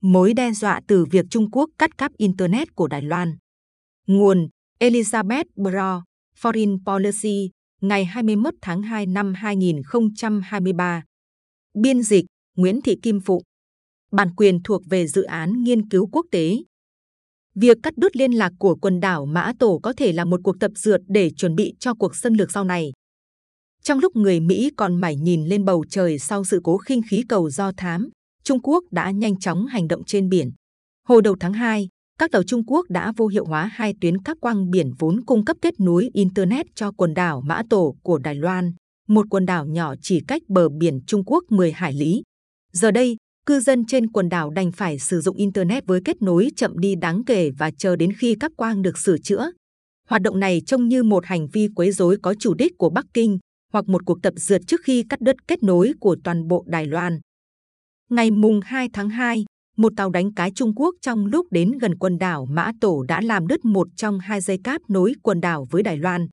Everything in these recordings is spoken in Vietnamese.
mối đe dọa từ việc Trung Quốc cắt cáp Internet của Đài Loan. Nguồn Elizabeth Bro, Foreign Policy, ngày 21 tháng 2 năm 2023. Biên dịch Nguyễn Thị Kim Phụ. Bản quyền thuộc về dự án nghiên cứu quốc tế. Việc cắt đứt liên lạc của quần đảo Mã Tổ có thể là một cuộc tập dượt để chuẩn bị cho cuộc xâm lược sau này. Trong lúc người Mỹ còn mải nhìn lên bầu trời sau sự cố khinh khí cầu do thám, Trung Quốc đã nhanh chóng hành động trên biển. Hồi đầu tháng 2, các tàu Trung Quốc đã vô hiệu hóa hai tuyến cáp quang biển vốn cung cấp kết nối Internet cho quần đảo Mã Tổ của Đài Loan, một quần đảo nhỏ chỉ cách bờ biển Trung Quốc 10 hải lý. Giờ đây, cư dân trên quần đảo đành phải sử dụng Internet với kết nối chậm đi đáng kể và chờ đến khi cáp quang được sửa chữa. Hoạt động này trông như một hành vi quấy rối có chủ đích của Bắc Kinh hoặc một cuộc tập dượt trước khi cắt đứt kết nối của toàn bộ Đài Loan. Ngày mùng 2 tháng 2, một tàu đánh cá Trung Quốc trong lúc đến gần quần đảo Mã Tổ đã làm đứt một trong hai dây cáp nối quần đảo với Đài Loan.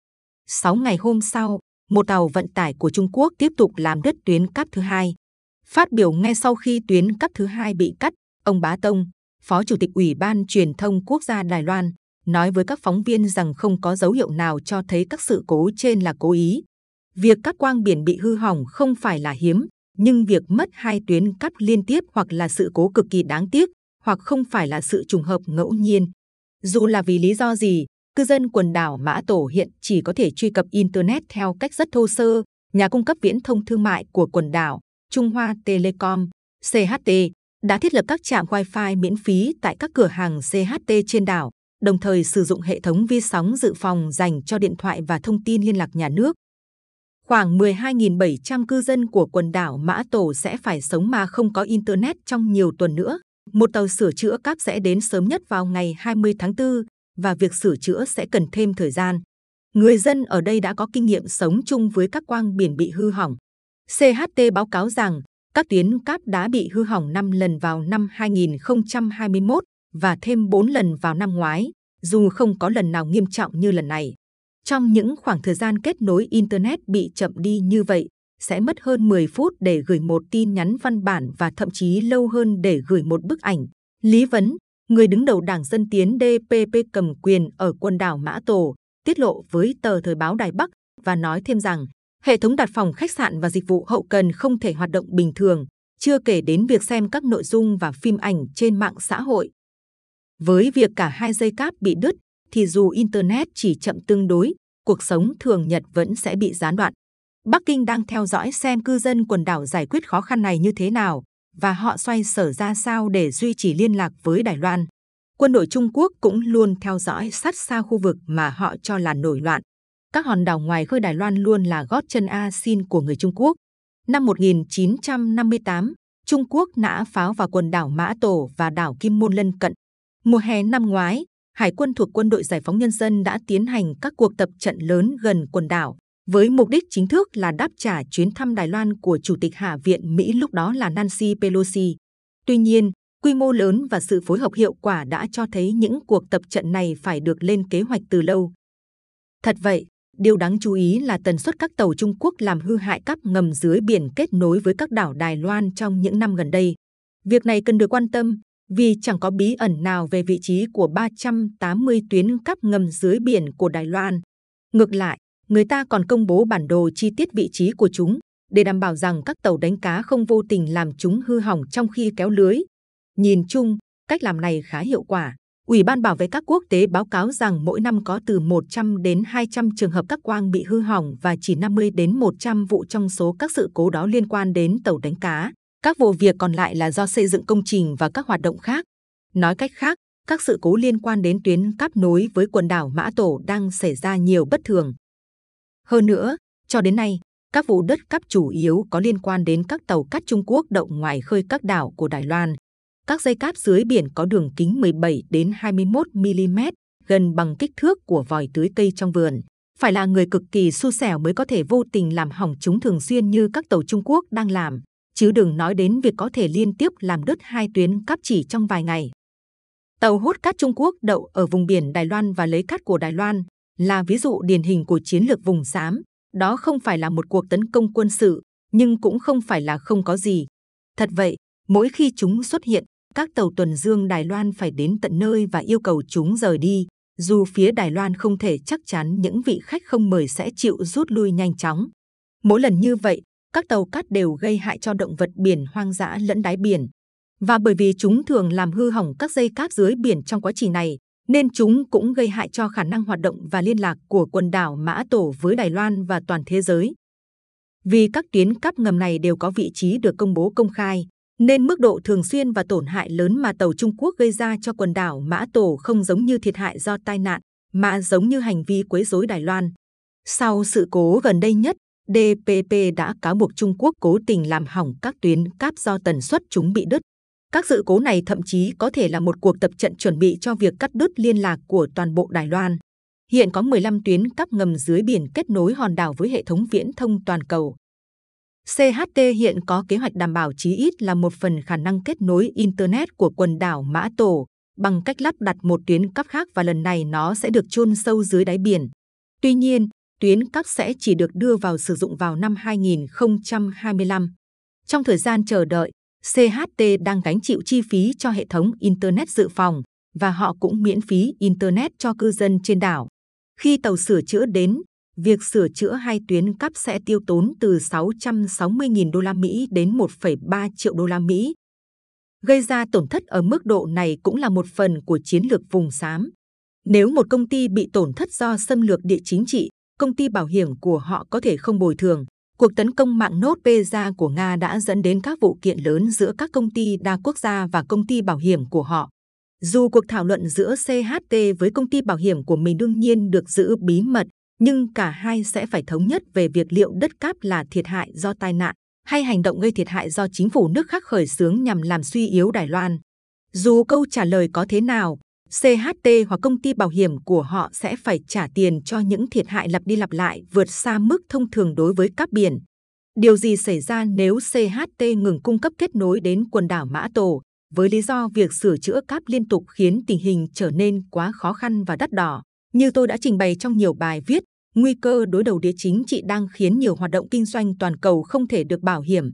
Sáu ngày hôm sau, một tàu vận tải của Trung Quốc tiếp tục làm đứt tuyến cáp thứ hai. Phát biểu ngay sau khi tuyến cáp thứ hai bị cắt, ông Bá Tông, Phó Chủ tịch Ủy ban Truyền thông Quốc gia Đài Loan, nói với các phóng viên rằng không có dấu hiệu nào cho thấy các sự cố trên là cố ý. Việc cắt quang biển bị hư hỏng không phải là hiếm, nhưng việc mất hai tuyến cắt liên tiếp hoặc là sự cố cực kỳ đáng tiếc, hoặc không phải là sự trùng hợp ngẫu nhiên. Dù là vì lý do gì, cư dân quần đảo Mã Tổ hiện chỉ có thể truy cập Internet theo cách rất thô sơ. Nhà cung cấp viễn thông thương mại của quần đảo, Trung Hoa Telecom, CHT, đã thiết lập các trạm Wi-Fi miễn phí tại các cửa hàng CHT trên đảo, đồng thời sử dụng hệ thống vi sóng dự phòng dành cho điện thoại và thông tin liên lạc nhà nước. Khoảng 12.700 cư dân của quần đảo Mã Tổ sẽ phải sống mà không có Internet trong nhiều tuần nữa. Một tàu sửa chữa cáp sẽ đến sớm nhất vào ngày 20 tháng 4 và việc sửa chữa sẽ cần thêm thời gian. Người dân ở đây đã có kinh nghiệm sống chung với các quang biển bị hư hỏng. CHT báo cáo rằng các tuyến cáp đã bị hư hỏng 5 lần vào năm 2021 và thêm 4 lần vào năm ngoái, dù không có lần nào nghiêm trọng như lần này. Trong những khoảng thời gian kết nối Internet bị chậm đi như vậy, sẽ mất hơn 10 phút để gửi một tin nhắn văn bản và thậm chí lâu hơn để gửi một bức ảnh. Lý Vấn, người đứng đầu Đảng Dân Tiến DPP cầm quyền ở quần đảo Mã Tổ, tiết lộ với tờ Thời báo Đài Bắc và nói thêm rằng hệ thống đặt phòng khách sạn và dịch vụ hậu cần không thể hoạt động bình thường, chưa kể đến việc xem các nội dung và phim ảnh trên mạng xã hội. Với việc cả hai dây cáp bị đứt, thì dù Internet chỉ chậm tương đối, cuộc sống thường nhật vẫn sẽ bị gián đoạn. Bắc Kinh đang theo dõi xem cư dân quần đảo giải quyết khó khăn này như thế nào và họ xoay sở ra sao để duy trì liên lạc với Đài Loan. Quân đội Trung Quốc cũng luôn theo dõi sát sao khu vực mà họ cho là nổi loạn. Các hòn đảo ngoài khơi Đài Loan luôn là gót chân A xin của người Trung Quốc. Năm 1958, Trung Quốc nã pháo vào quần đảo Mã Tổ và đảo Kim Môn lân cận. Mùa hè năm ngoái, Hải quân thuộc Quân đội Giải phóng Nhân dân đã tiến hành các cuộc tập trận lớn gần quần đảo, với mục đích chính thức là đáp trả chuyến thăm Đài Loan của Chủ tịch Hạ viện Mỹ lúc đó là Nancy Pelosi. Tuy nhiên, quy mô lớn và sự phối hợp hiệu quả đã cho thấy những cuộc tập trận này phải được lên kế hoạch từ lâu. Thật vậy, điều đáng chú ý là tần suất các tàu Trung Quốc làm hư hại cáp ngầm dưới biển kết nối với các đảo Đài Loan trong những năm gần đây. Việc này cần được quan tâm vì chẳng có bí ẩn nào về vị trí của 380 tuyến cáp ngầm dưới biển của Đài Loan. Ngược lại, người ta còn công bố bản đồ chi tiết vị trí của chúng để đảm bảo rằng các tàu đánh cá không vô tình làm chúng hư hỏng trong khi kéo lưới. Nhìn chung, cách làm này khá hiệu quả. Ủy ban bảo vệ các quốc tế báo cáo rằng mỗi năm có từ 100 đến 200 trường hợp các quang bị hư hỏng và chỉ 50 đến 100 vụ trong số các sự cố đó liên quan đến tàu đánh cá. Các vụ việc còn lại là do xây dựng công trình và các hoạt động khác. Nói cách khác, các sự cố liên quan đến tuyến cáp nối với quần đảo Mã Tổ đang xảy ra nhiều bất thường. Hơn nữa, cho đến nay, các vụ đất cắp chủ yếu có liên quan đến các tàu cát Trung Quốc đậu ngoài khơi các đảo của Đài Loan. Các dây cáp dưới biển có đường kính 17 đến 21 mm, gần bằng kích thước của vòi tưới cây trong vườn. Phải là người cực kỳ su xẻo mới có thể vô tình làm hỏng chúng thường xuyên như các tàu Trung Quốc đang làm chứ đừng nói đến việc có thể liên tiếp làm đứt hai tuyến cáp chỉ trong vài ngày. Tàu hút cát Trung Quốc đậu ở vùng biển Đài Loan và lấy cát của Đài Loan là ví dụ điển hình của chiến lược vùng xám. Đó không phải là một cuộc tấn công quân sự, nhưng cũng không phải là không có gì. Thật vậy, mỗi khi chúng xuất hiện, các tàu tuần dương Đài Loan phải đến tận nơi và yêu cầu chúng rời đi, dù phía Đài Loan không thể chắc chắn những vị khách không mời sẽ chịu rút lui nhanh chóng. Mỗi lần như vậy, các tàu cát đều gây hại cho động vật biển hoang dã lẫn đáy biển. Và bởi vì chúng thường làm hư hỏng các dây cáp dưới biển trong quá trình này, nên chúng cũng gây hại cho khả năng hoạt động và liên lạc của quần đảo Mã Tổ với Đài Loan và toàn thế giới. Vì các tuyến cáp ngầm này đều có vị trí được công bố công khai, nên mức độ thường xuyên và tổn hại lớn mà tàu Trung Quốc gây ra cho quần đảo Mã Tổ không giống như thiệt hại do tai nạn, mà giống như hành vi quấy rối Đài Loan. Sau sự cố gần đây nhất, DPP đã cáo buộc Trung Quốc cố tình làm hỏng các tuyến cáp do tần suất chúng bị đứt. Các sự cố này thậm chí có thể là một cuộc tập trận chuẩn bị cho việc cắt đứt liên lạc của toàn bộ Đài Loan. Hiện có 15 tuyến cáp ngầm dưới biển kết nối hòn đảo với hệ thống viễn thông toàn cầu. CHT hiện có kế hoạch đảm bảo chí ít là một phần khả năng kết nối Internet của quần đảo Mã Tổ bằng cách lắp đặt một tuyến cáp khác và lần này nó sẽ được chôn sâu dưới đáy biển. Tuy nhiên, tuyến cáp sẽ chỉ được đưa vào sử dụng vào năm 2025. Trong thời gian chờ đợi, CHT đang gánh chịu chi phí cho hệ thống Internet dự phòng và họ cũng miễn phí Internet cho cư dân trên đảo. Khi tàu sửa chữa đến, việc sửa chữa hai tuyến cáp sẽ tiêu tốn từ 660.000 đô la Mỹ đến 1,3 triệu đô la Mỹ. Gây ra tổn thất ở mức độ này cũng là một phần của chiến lược vùng xám. Nếu một công ty bị tổn thất do xâm lược địa chính trị, công ty bảo hiểm của họ có thể không bồi thường. Cuộc tấn công mạng nốt Peza của Nga đã dẫn đến các vụ kiện lớn giữa các công ty đa quốc gia và công ty bảo hiểm của họ. Dù cuộc thảo luận giữa CHT với công ty bảo hiểm của mình đương nhiên được giữ bí mật, nhưng cả hai sẽ phải thống nhất về việc liệu đất cáp là thiệt hại do tai nạn hay hành động gây thiệt hại do chính phủ nước khác khởi xướng nhằm làm suy yếu Đài Loan. Dù câu trả lời có thế nào, CHT hoặc công ty bảo hiểm của họ sẽ phải trả tiền cho những thiệt hại lặp đi lặp lại vượt xa mức thông thường đối với các biển. Điều gì xảy ra nếu CHT ngừng cung cấp kết nối đến quần đảo Mã Tổ với lý do việc sửa chữa cáp liên tục khiến tình hình trở nên quá khó khăn và đắt đỏ? Như tôi đã trình bày trong nhiều bài viết, nguy cơ đối đầu địa chính trị đang khiến nhiều hoạt động kinh doanh toàn cầu không thể được bảo hiểm.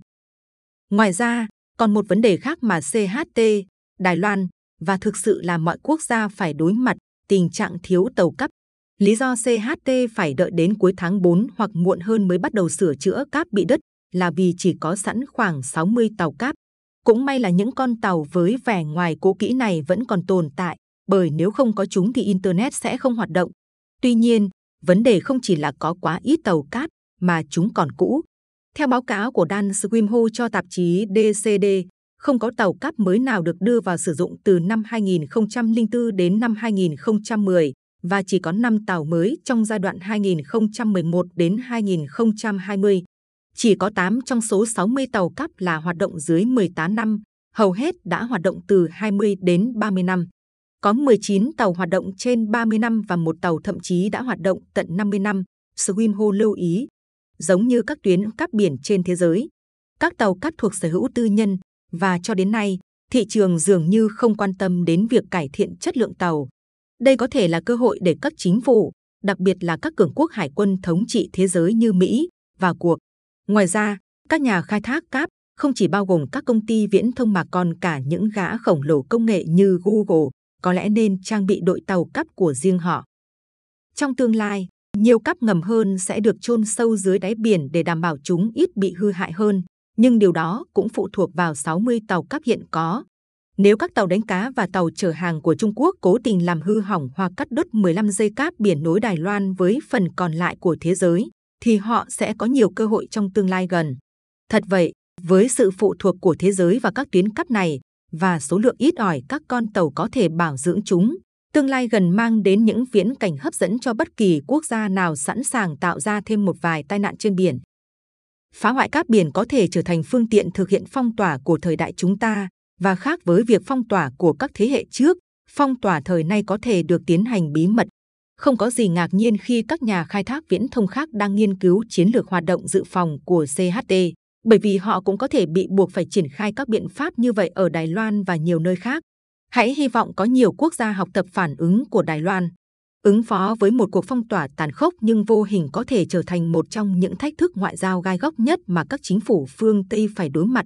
Ngoài ra, còn một vấn đề khác mà CHT, Đài Loan và thực sự là mọi quốc gia phải đối mặt tình trạng thiếu tàu cấp. Lý do CHT phải đợi đến cuối tháng 4 hoặc muộn hơn mới bắt đầu sửa chữa cáp bị đứt là vì chỉ có sẵn khoảng 60 tàu cáp. Cũng may là những con tàu với vẻ ngoài cũ kỹ này vẫn còn tồn tại, bởi nếu không có chúng thì Internet sẽ không hoạt động. Tuy nhiên, vấn đề không chỉ là có quá ít tàu cáp, mà chúng còn cũ. Theo báo cáo của Dan Swimho cho tạp chí DCD, không có tàu cáp mới nào được đưa vào sử dụng từ năm 2004 đến năm 2010 và chỉ có 5 tàu mới trong giai đoạn 2011 đến 2020. Chỉ có 8 trong số 60 tàu cáp là hoạt động dưới 18 năm, hầu hết đã hoạt động từ 20 đến 30 năm. Có 19 tàu hoạt động trên 30 năm và một tàu thậm chí đã hoạt động tận 50 năm, Swimho lưu ý. Giống như các tuyến cáp biển trên thế giới, các tàu cát thuộc sở hữu tư nhân và cho đến nay, thị trường dường như không quan tâm đến việc cải thiện chất lượng tàu. Đây có thể là cơ hội để các chính phủ, đặc biệt là các cường quốc hải quân thống trị thế giới như Mỹ, vào cuộc. Ngoài ra, các nhà khai thác cáp không chỉ bao gồm các công ty viễn thông mà còn cả những gã khổng lồ công nghệ như Google, có lẽ nên trang bị đội tàu cáp của riêng họ. Trong tương lai, nhiều cáp ngầm hơn sẽ được chôn sâu dưới đáy biển để đảm bảo chúng ít bị hư hại hơn nhưng điều đó cũng phụ thuộc vào 60 tàu cáp hiện có. Nếu các tàu đánh cá và tàu chở hàng của Trung Quốc cố tình làm hư hỏng hoặc cắt đứt 15 dây cáp biển nối Đài Loan với phần còn lại của thế giới, thì họ sẽ có nhiều cơ hội trong tương lai gần. Thật vậy, với sự phụ thuộc của thế giới và các tuyến cáp này và số lượng ít ỏi các con tàu có thể bảo dưỡng chúng, tương lai gần mang đến những viễn cảnh hấp dẫn cho bất kỳ quốc gia nào sẵn sàng tạo ra thêm một vài tai nạn trên biển. Phá hoại cát biển có thể trở thành phương tiện thực hiện phong tỏa của thời đại chúng ta và khác với việc phong tỏa của các thế hệ trước, phong tỏa thời nay có thể được tiến hành bí mật. Không có gì ngạc nhiên khi các nhà khai thác viễn thông khác đang nghiên cứu chiến lược hoạt động dự phòng của CHT, bởi vì họ cũng có thể bị buộc phải triển khai các biện pháp như vậy ở Đài Loan và nhiều nơi khác. Hãy hy vọng có nhiều quốc gia học tập phản ứng của Đài Loan. Ứng phó với một cuộc phong tỏa tàn khốc nhưng vô hình có thể trở thành một trong những thách thức ngoại giao gai góc nhất mà các chính phủ phương Tây phải đối mặt.